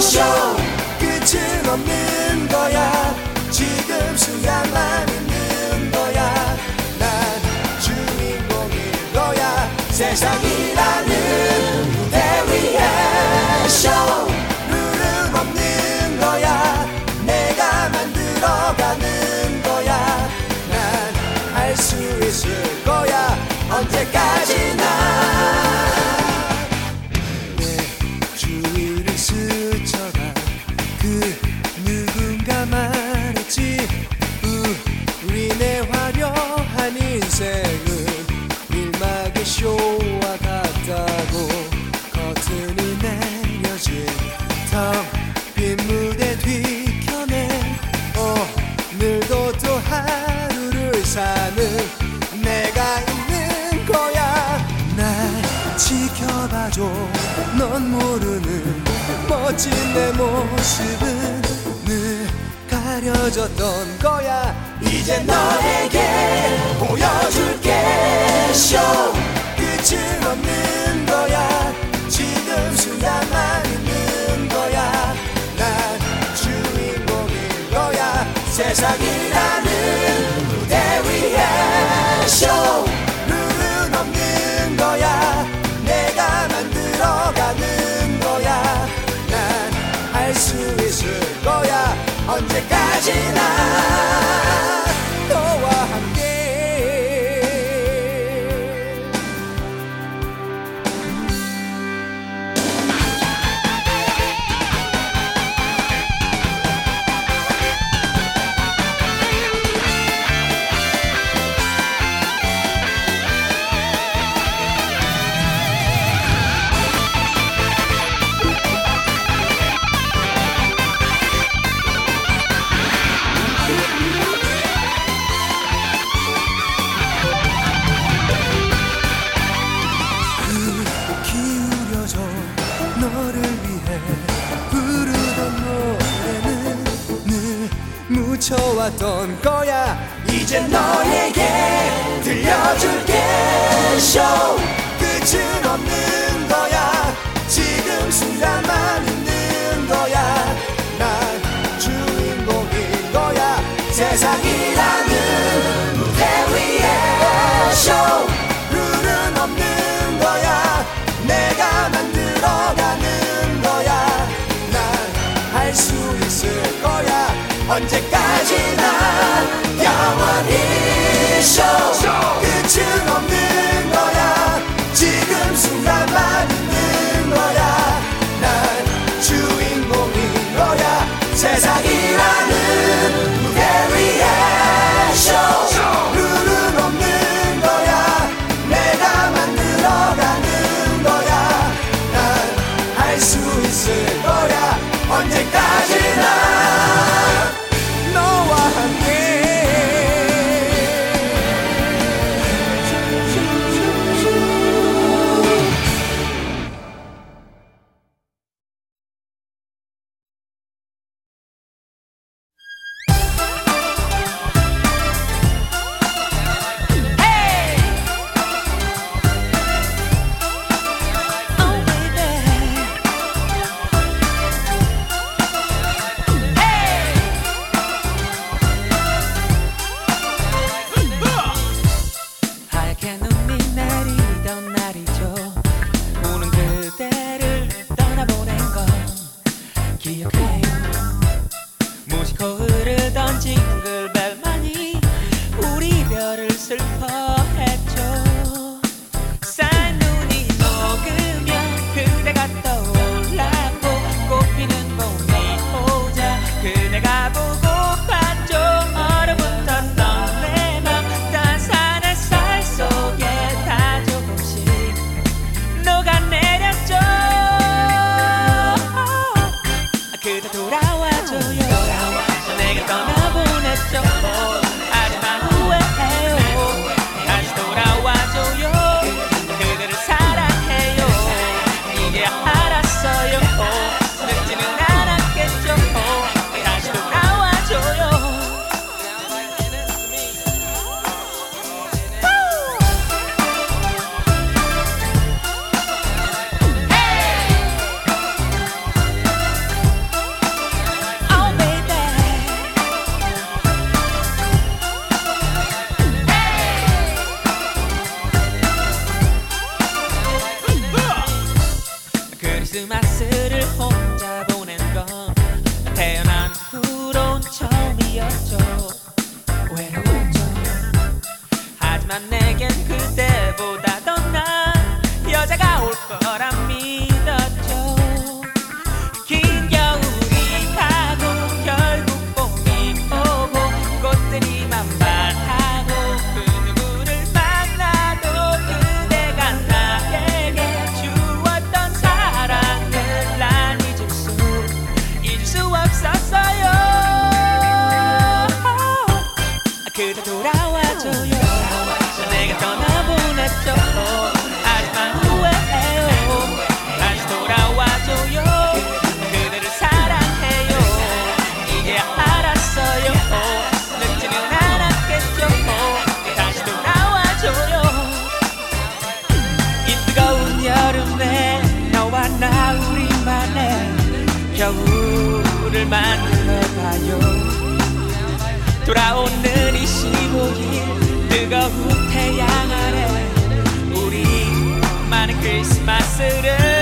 쇼 끝은 없는 거야 지금 순간만 있는 거야 난 주인공일 거야. 세상이 비춰진 내 모습은 늘 가려졌던 거야. 이제 너에게 보여줄게. 쇼. 끝은 없는 거야. 지금 순간만 있는 거야. 난 주인공인 거야. 세상이라는 무대 위에 쇼. 룰은 없는 거야. 때까지 나. 모았던 거야. 이제 너에게 들려줄게 쇼. 그 크리스마스를 혼자 보낸 건 태어난 후론 처음이었죠. 외로웠죠. 하지만 내겐 그때보다 더 난 여자가 올 거라 돌아오는 이 15일 뜨거운 태양 아래 우리 많은 크리스마스를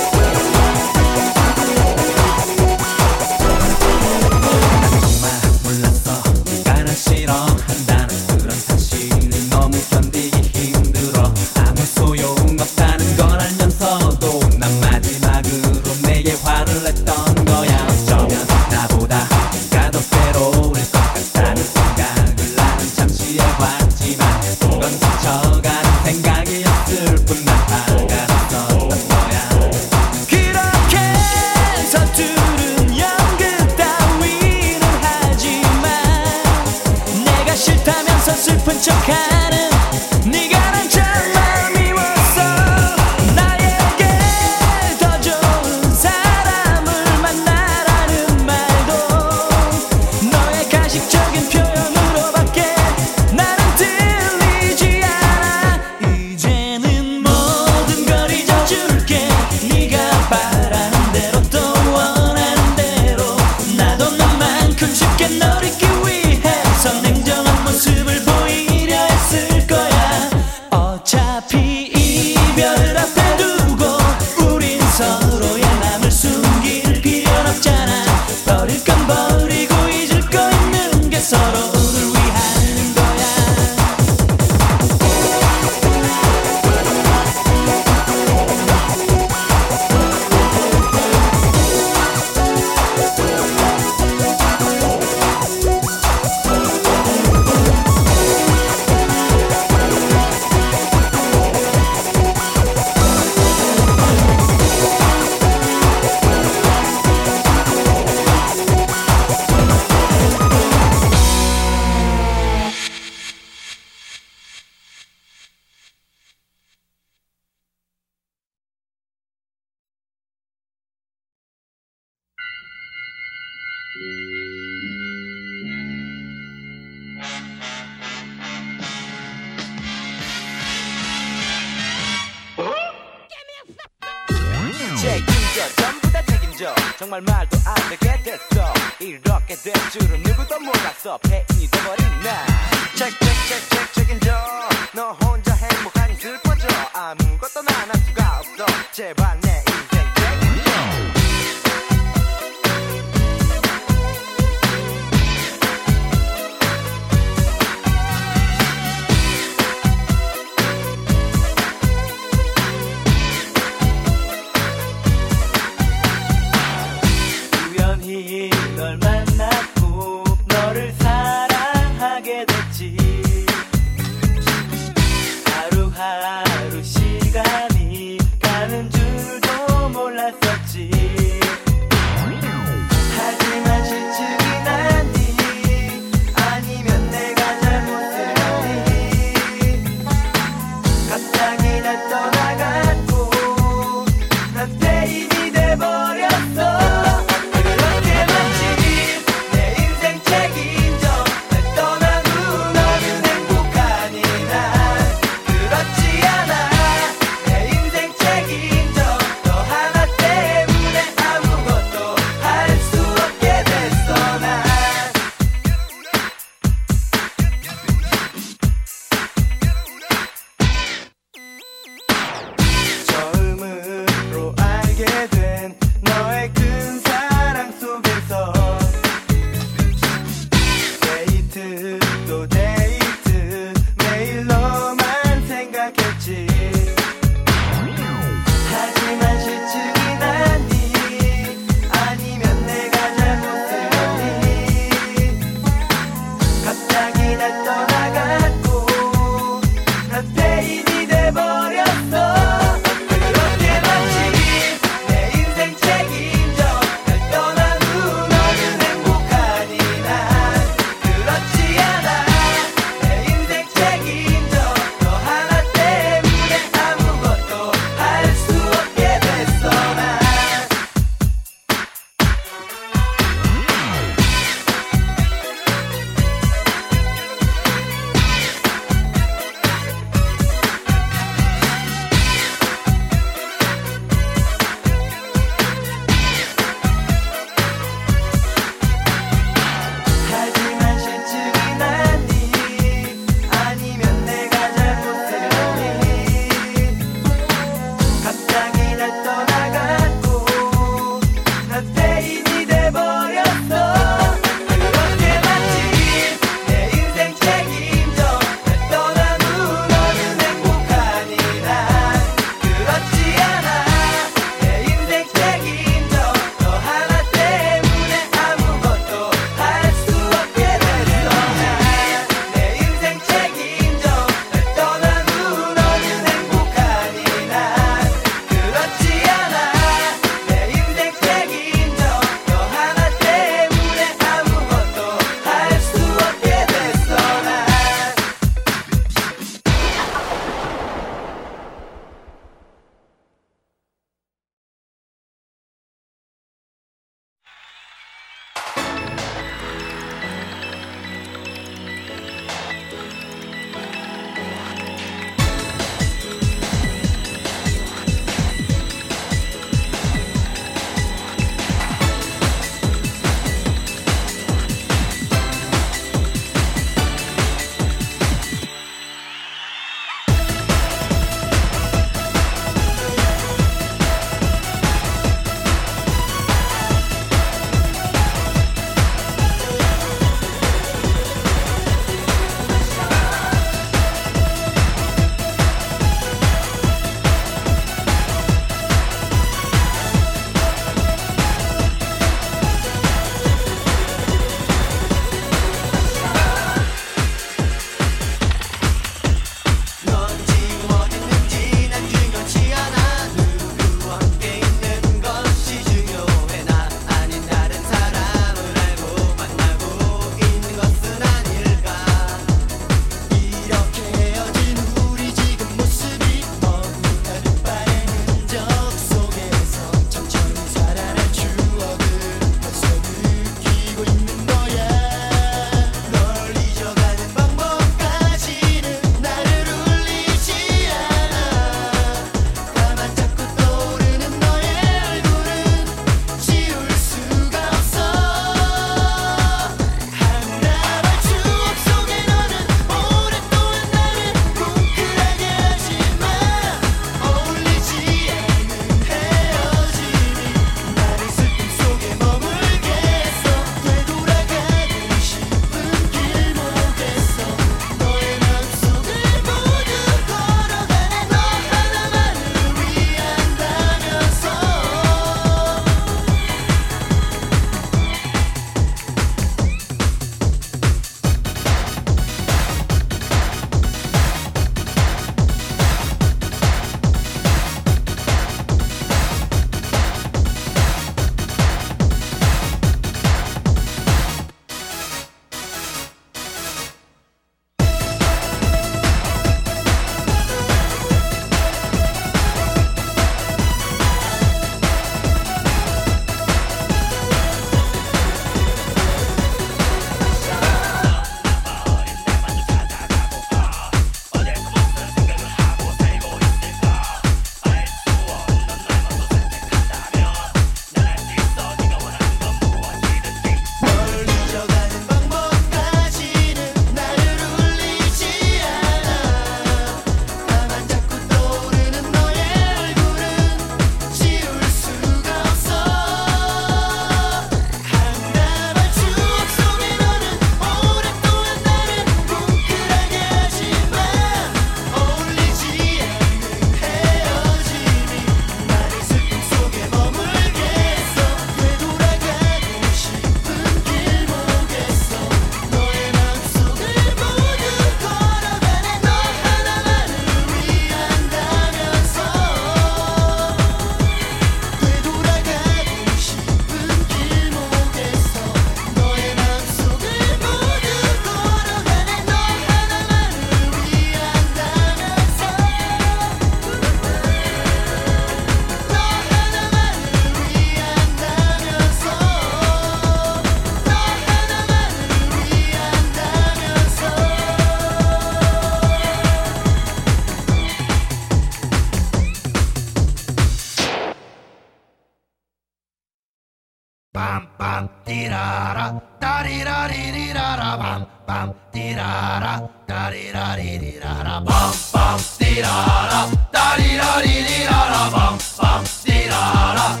Bam bam tirara tarira rirara bam bam tirara tarira rirara bam bam tirara tarira rirara bam bam tirara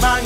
my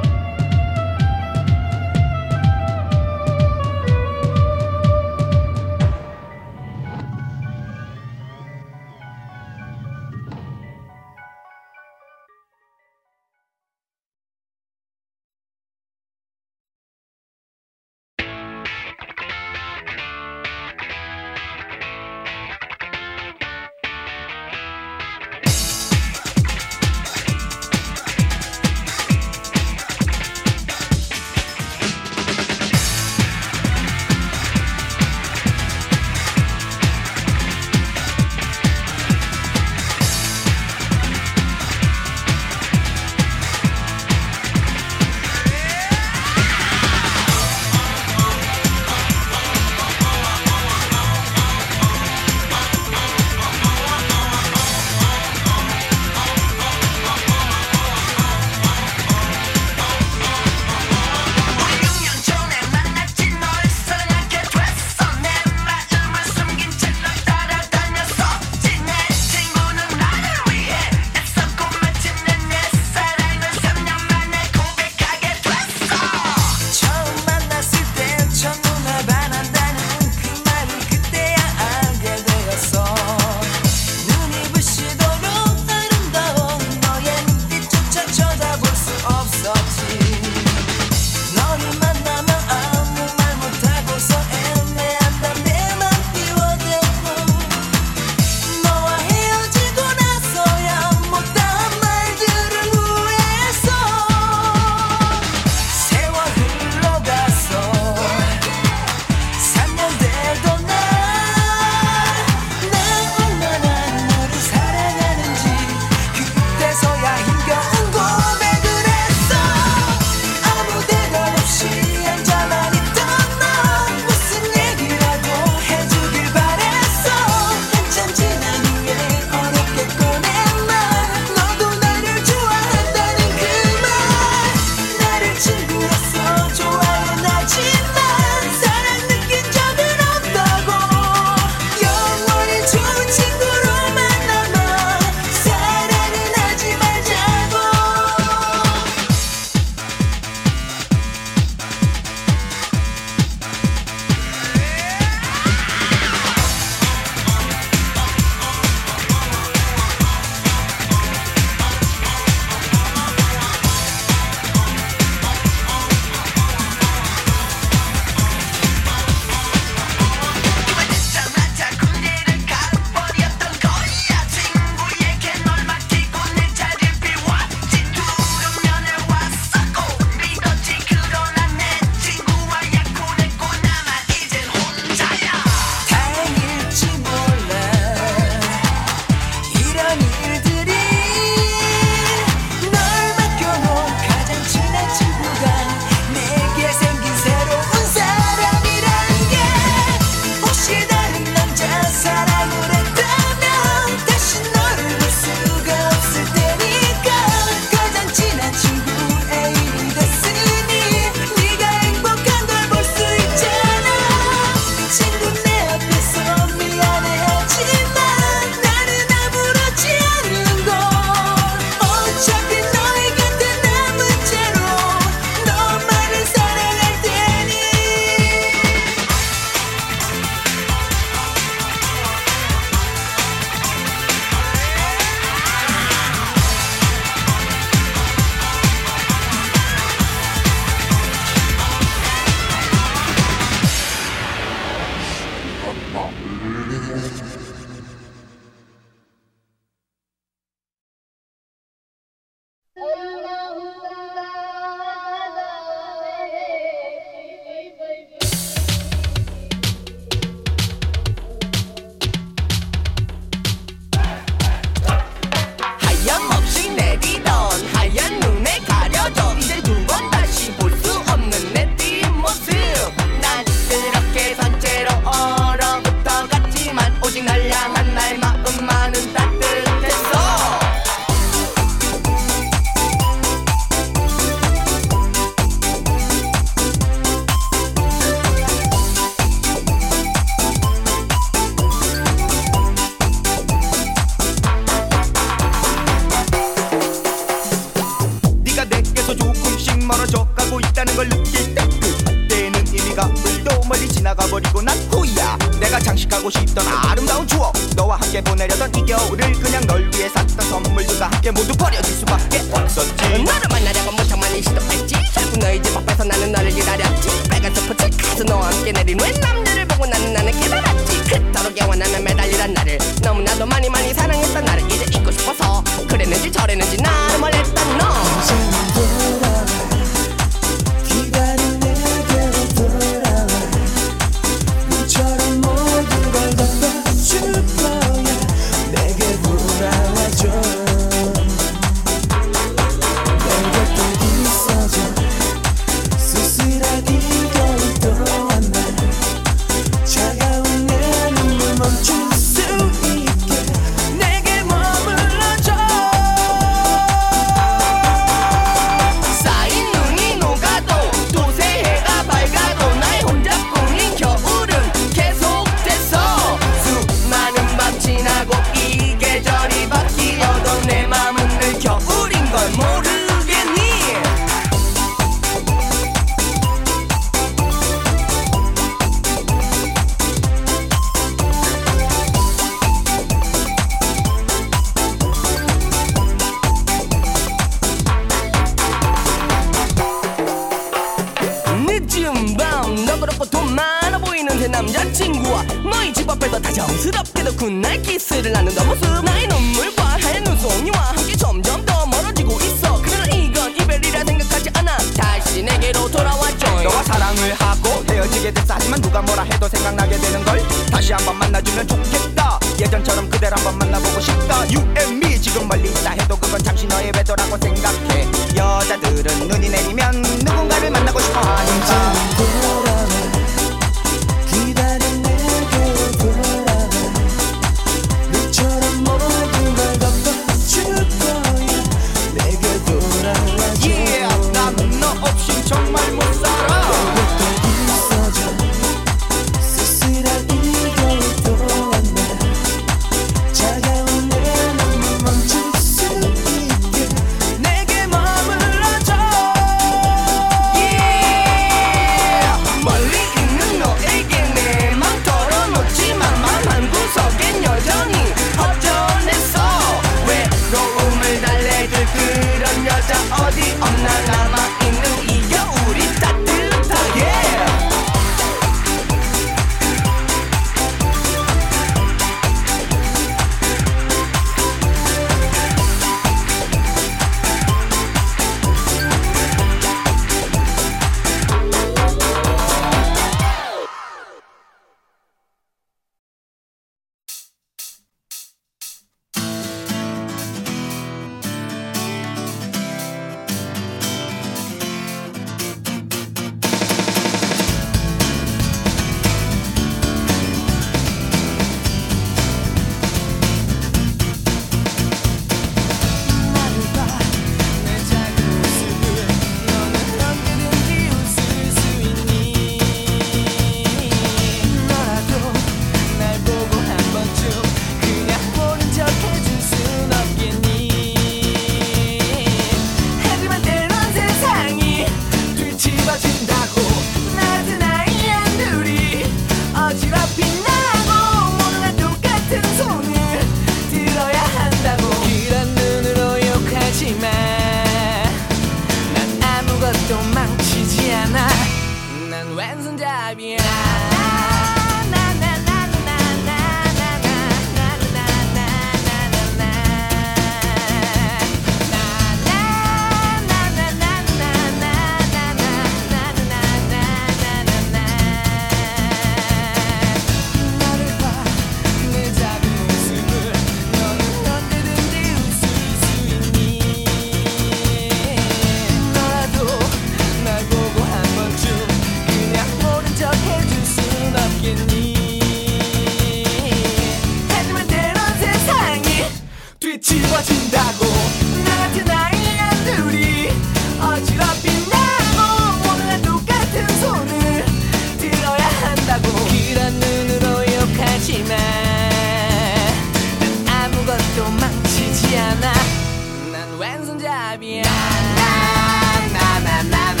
Miami. Na, na, na, na, na.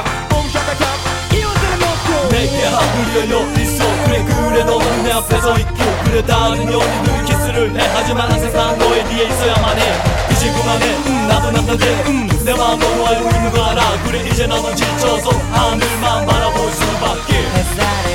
attack shot attack 이웃들을 내게 하늘 열려 있어 그래 그래 너는 내 앞에서 있고 그래 다른 연인들 키스를 해 하지만 항상 난 너의 뒤에 있어야만 해 지구만 해 음, 나도 남잔데 음, 내 마음 너무 알고 있는 거 알아 그래 이제 나도 지쳐서 하늘만 바라볼 수밖에